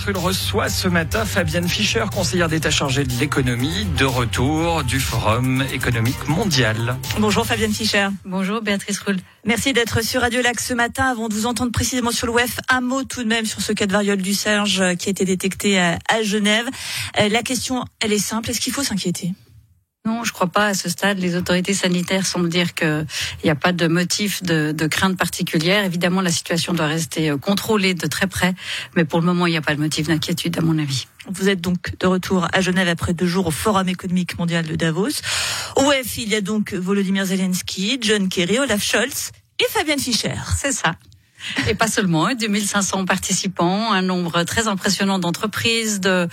Béatrice Rulle reçoit ce matin Fabienne Fischer, conseillère d'État chargée de l'économie, de retour du Forum économique mondial. Bonjour Fabienne Fischer. Bonjour Béatrice Rulle. Merci d'être sur Radio Lac ce matin. Avant de vous entendre précisément sur le WEF, un mot tout de même sur ce cas de variole du singe qui a été détecté à, Genève. Euh, la question, elle est simple. Est-ce qu'il faut s'inquiéter? Non, je crois pas à ce stade. Les autorités sanitaires semblent dire qu'il n'y a pas de motif de, de, crainte particulière. Évidemment, la situation doit rester euh, contrôlée de très près, mais pour le moment, il n'y a pas de motif d'inquiétude, à mon avis. Vous êtes donc de retour à Genève après deux jours au Forum économique mondial de Davos. Au F, il y a donc Volodymyr Zelensky, John Kerry, Olaf Scholz et Fabienne Fischer. C'est ça. Et pas seulement, 2500 participants, un nombre très impressionnant d'entreprises, de,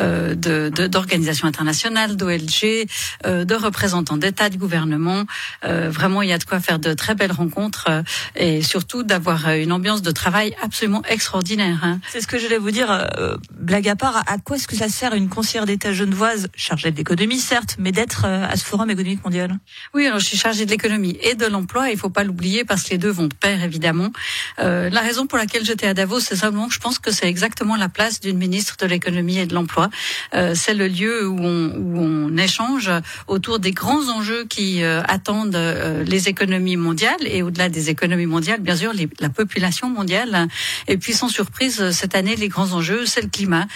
euh, d'organisations internationales, d'OLG, euh, de représentants d'État, de gouvernement. Euh, vraiment, il y a de quoi faire de très belles rencontres euh, et surtout d'avoir une ambiance de travail absolument extraordinaire. Hein. C'est ce que je voulais vous dire. Euh, blague à part, à quoi est-ce que ça sert une conseillère d'État genevoise, chargée de l'économie certes, mais d'être à ce forum économique mondial? Oui, alors je suis chargée de l'économie et de l'emploi. Il faut pas l'oublier parce que les deux vont de pair évidemment. Euh, la raison pour laquelle j'étais à Davos, c'est simplement que je pense que c'est exactement la place d'une ministre de l'économie et de l'emploi. Euh, c'est le lieu où on, où on, échange autour des grands enjeux qui euh, attendent euh, les économies mondiales et au-delà des économies mondiales, bien sûr, la population mondiale. Et puis sans surprise, cette année, les grands enjeux, c'est le climat,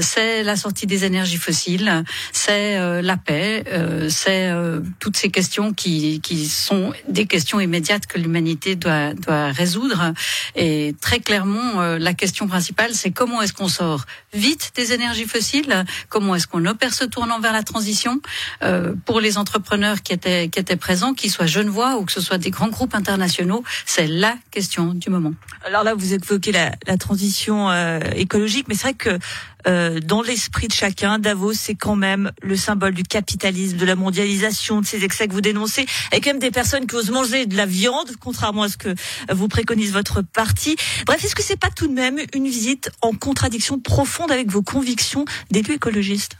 c'est la sortie des énergies fossiles, c'est la paix, c'est toutes ces questions qui, qui sont des questions immédiates que l'humanité doit, doit résoudre. Et très clairement, euh, la question principale, c'est comment est-ce qu'on sort vite des énergies fossiles? Comment est-ce qu'on opère ce tournant vers la transition? Euh, Pour les entrepreneurs qui étaient, présents, qu'ils soient genevois ou que ce soit des grands groupes internationaux, c'est la question du moment. Alors là, vous évoquez la, transition euh, écologique, mais c'est vrai que euh, dans l'esprit de chacun, Davos, c'est quand même le symbole du capitalisme, de la mondialisation, de ces excès que vous dénoncez, et quand même des personnes qui osent manger de la viande, contrairement à ce que vous préconise votre parti. Bref, est-ce que c'est pas tout de même une visite en contradiction profonde avec vos convictions d'élu écologiste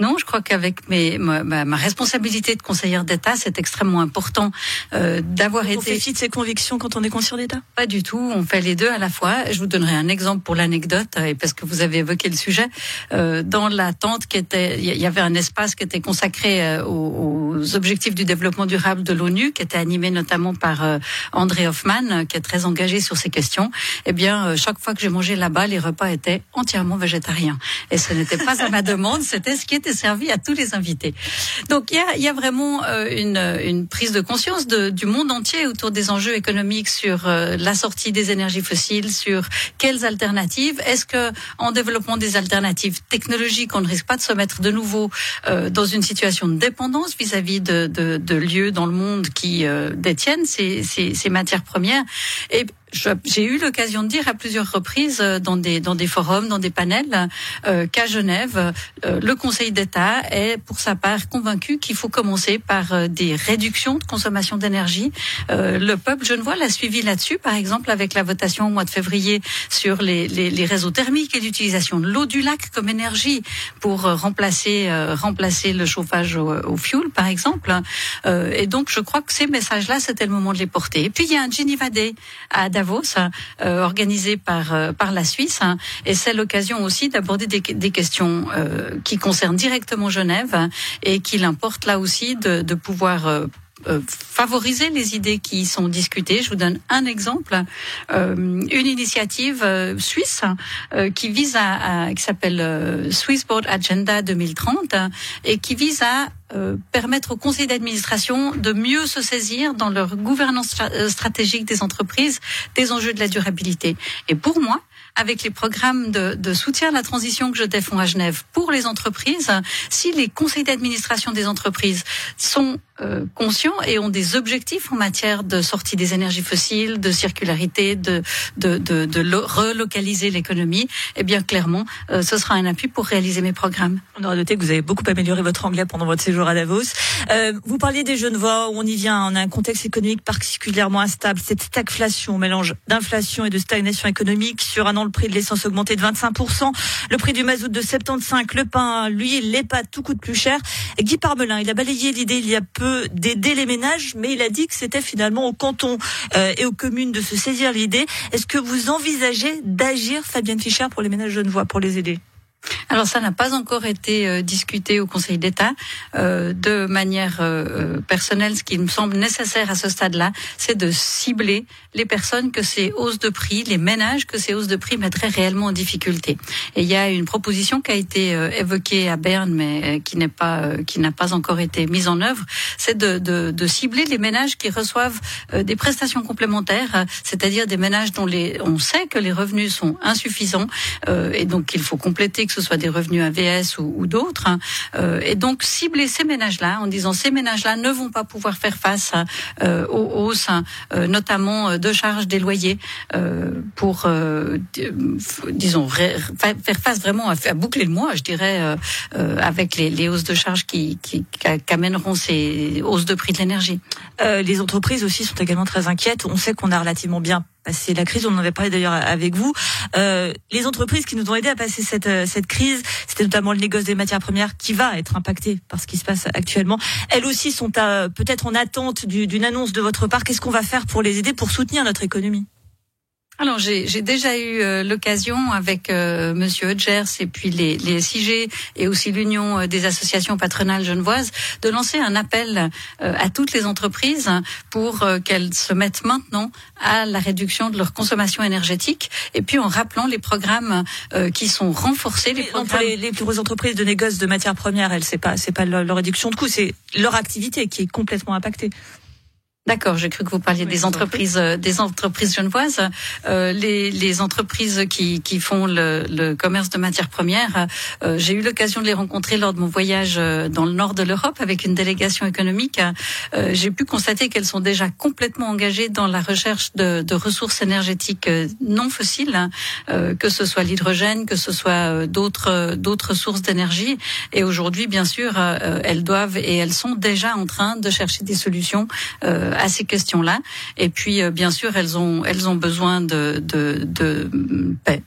non, je crois qu'avec mes, ma, ma, responsabilité de conseillère d'État, c'est extrêmement important euh, d'avoir été. On fait fi de ses convictions quand on est conseillère d'État? Pas du tout. On fait les deux à la fois. Je vous donnerai un exemple pour l'anecdote, euh, et parce que vous avez évoqué le sujet. Euh, dans la tente qui était, il y avait un espace qui était consacré euh, aux, aux, objectifs du développement durable de l'ONU, qui était animé notamment par euh, André Hoffman, qui est très engagé sur ces questions. Eh bien, chaque fois que j'ai mangé là-bas, les repas étaient entièrement végétariens, et ce n'était pas à ma demande, c'était ce qui était servi à tous les invités. Donc il y a, y a, vraiment euh, une, une, prise de conscience de, du monde entier autour des enjeux économiques sur euh, la sortie des énergies fossiles, sur quelles alternatives. Est-ce que en développant des alternatives technologiques, on ne risque pas de se mettre de nouveau euh, dans une situation de dépendance vis-à-vis de, de, de, lieux dans le monde qui détiennent ces, ces, ces matières premières? J'ai eu l'occasion de dire à plusieurs reprises euh, dans des dans des forums, dans des panels, euh, qu'à Genève, euh, le Conseil d'État est pour sa part convaincu qu'il faut commencer par des réductions de consommation d'énergie. le peuple genevois l'a suivi là-dessus, par exemple avec la votation au mois de février sur les, les, les réseaux thermiques et l'utilisation de l'eau du lac comme énergie pour remplacer remplacer le chauffage au, au fuel, par exemple. et donc, je crois que ces messages-là, c'était le moment de les porter. Et puis, il y a un Geneva à Davos, euh, organisé par euh, par la Suisse, hein, et c'est l'occasion aussi d'aborder des, questions euh, qui concernent directement Genève et qu'il importe là aussi de, pouvoir favoriser les idées qui sont discutées. Je vous donne un exemple, une initiative suisse qui vise à qui s'appelle Swiss Board Agenda 2030 et qui vise à euh, permettre au conseil d'administration de mieux se saisir dans leur gouvernance euh, stratégique des entreprises des enjeux de la durabilité. Et pour moi, avec les programmes de, soutien à la transition que je défends à Genève pour les entreprises, si les conseils d'administration des entreprises sont euh, conscients et ont des objectifs en matière de sortie des énergies fossiles, de circularité, de, relocaliser l'économie, eh bien clairement, euh, ce sera un appui pour réaliser mes programmes. On aura noté que vous avez beaucoup amélioré votre anglais pendant votre séjour à Davos. Euh, vous parliez des jeunes voix, on y vient, on a un contexte économique particulièrement instable, cette stagflation, mélange d'inflation et de stagnation économique sur un le prix de l'essence augmenté de 25%, le prix du mazout de 75%, le pain, l'huile, les pâtes, tout coûte plus cher. Guy Parmelin, il a balayé l'idée il y a peu d'aider les ménages, mais il a dit que c'était finalement au canton euh, et aux communes de se saisir l'idée. Est-ce que vous envisagez d'agir, Fabienne Fischer, pour les ménages genevois, pour les aider? Alors ça n'a pas encore été euh, discuté au Conseil d'État euh, de manière euh, personnelle. Ce qui me semble nécessaire à ce stade-là, c'est de cibler les personnes que ces hausses de prix, les ménages que ces hausses de prix mettraient réellement en difficulté. Et il y a une proposition qui a été évoquée à Berne, mais qui n'est pas qui n'a pas encore été mise en œuvre, c'est de, de, de, cibler les ménages qui reçoivent des prestations complémentaires, c'est-à-dire des ménages dont les on sait que les revenus sont insuffisants et donc il faut compléter que ce soit des revenus AVS ou, ou d'autres, hein. euh, et donc cibler ces ménages-là en disant ces ménages-là ne vont pas pouvoir faire face euh, aux hausses, hein, euh, notamment de charges des loyers, pour disons faire face vraiment à, boucler le mois, je dirais, avec les, hausses de charges qui, qui, qu'amèneront ces hausses de prix de l'énergie. les entreprises aussi sont également très inquiètes. On sait qu'on a relativement bien passé la crise. On en avait parlé d'ailleurs avec vous. Euh, les entreprises qui nous ont aidés à passer cette, euh, cette crise, c'était notamment le négoce des matières premières qui va être impacté par ce qui se passe actuellement. Elles aussi sont peut-être en attente d'une annonce de votre part. Qu'est-ce qu'on va faire pour les aider, pour soutenir notre économie? Alors j'ai déjà eu euh, l'occasion avec euh, Monsieur Hodgers et puis les, les SIG et aussi l'Union euh, des associations patronales genevoises de lancer un appel à toutes les entreprises pour qu'elles se mettent maintenant à la réduction de leur consommation énergétique et puis en rappelant les programmes qui sont renforcés. Les, programmes... les, les, plus grosses entreprises de négoce de matières premières, elles c'est pas c'est pas leur réduction de coûts, c'est leur activité qui est complètement impactée. D'accord, j'ai cru que vous parliez des entreprises, euh, des entreprises genevoises, euh, les, les, entreprises qui, qui font le, le, commerce de matières premières. Euh, j'ai eu l'occasion de les rencontrer lors de mon voyage euh, dans le nord de l'Europe avec une délégation économique. Euh, j'ai pu constater qu'elles sont déjà complètement engagées dans la recherche de, de ressources énergétiques non fossiles, hein, que ce soit l'hydrogène, que ce soit d'autres d'autres sources d'énergie. Et aujourd'hui, bien sûr, elles doivent et elles sont déjà en train de chercher des solutions à ces questions-là. Et puis, euh, bien sûr, elles ont, elles ont besoin de, de, de paix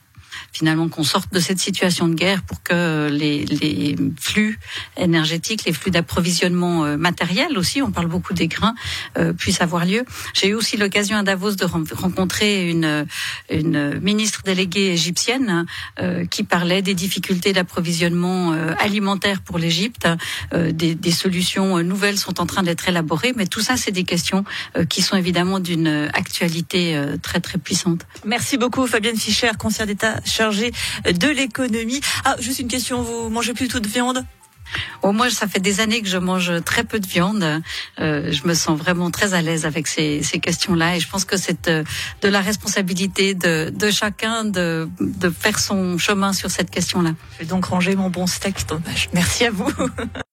finalement qu'on sorte de cette situation de guerre pour que les, les flux énergétiques, les flux d'approvisionnement euh, matériel aussi, on parle beaucoup des grains, euh, puissent avoir lieu. J'ai eu aussi l'occasion à Davos de rencontrer une, une ministre déléguée égyptienne euh, qui parlait des difficultés d'approvisionnement alimentaire pour l'Égypte. Des, des, solutions nouvelles sont en train d'être élaborées, mais tout ça, c'est des questions qui sont évidemment d'une actualité très très puissante. Merci beaucoup Fabienne Fischer, conseillère d'État chargé de l'économie. Ah, juste une question, vous mangez plutôt de viande? Oh, moi, ça fait des années que je mange très peu de viande. Euh, je me sens vraiment très à l'aise avec ces, ces questions-là et je pense que c'est euh, de la responsabilité de, de chacun de, de faire son chemin sur cette question-là. Je vais donc ranger mon bon steak. Dommage. Merci à vous.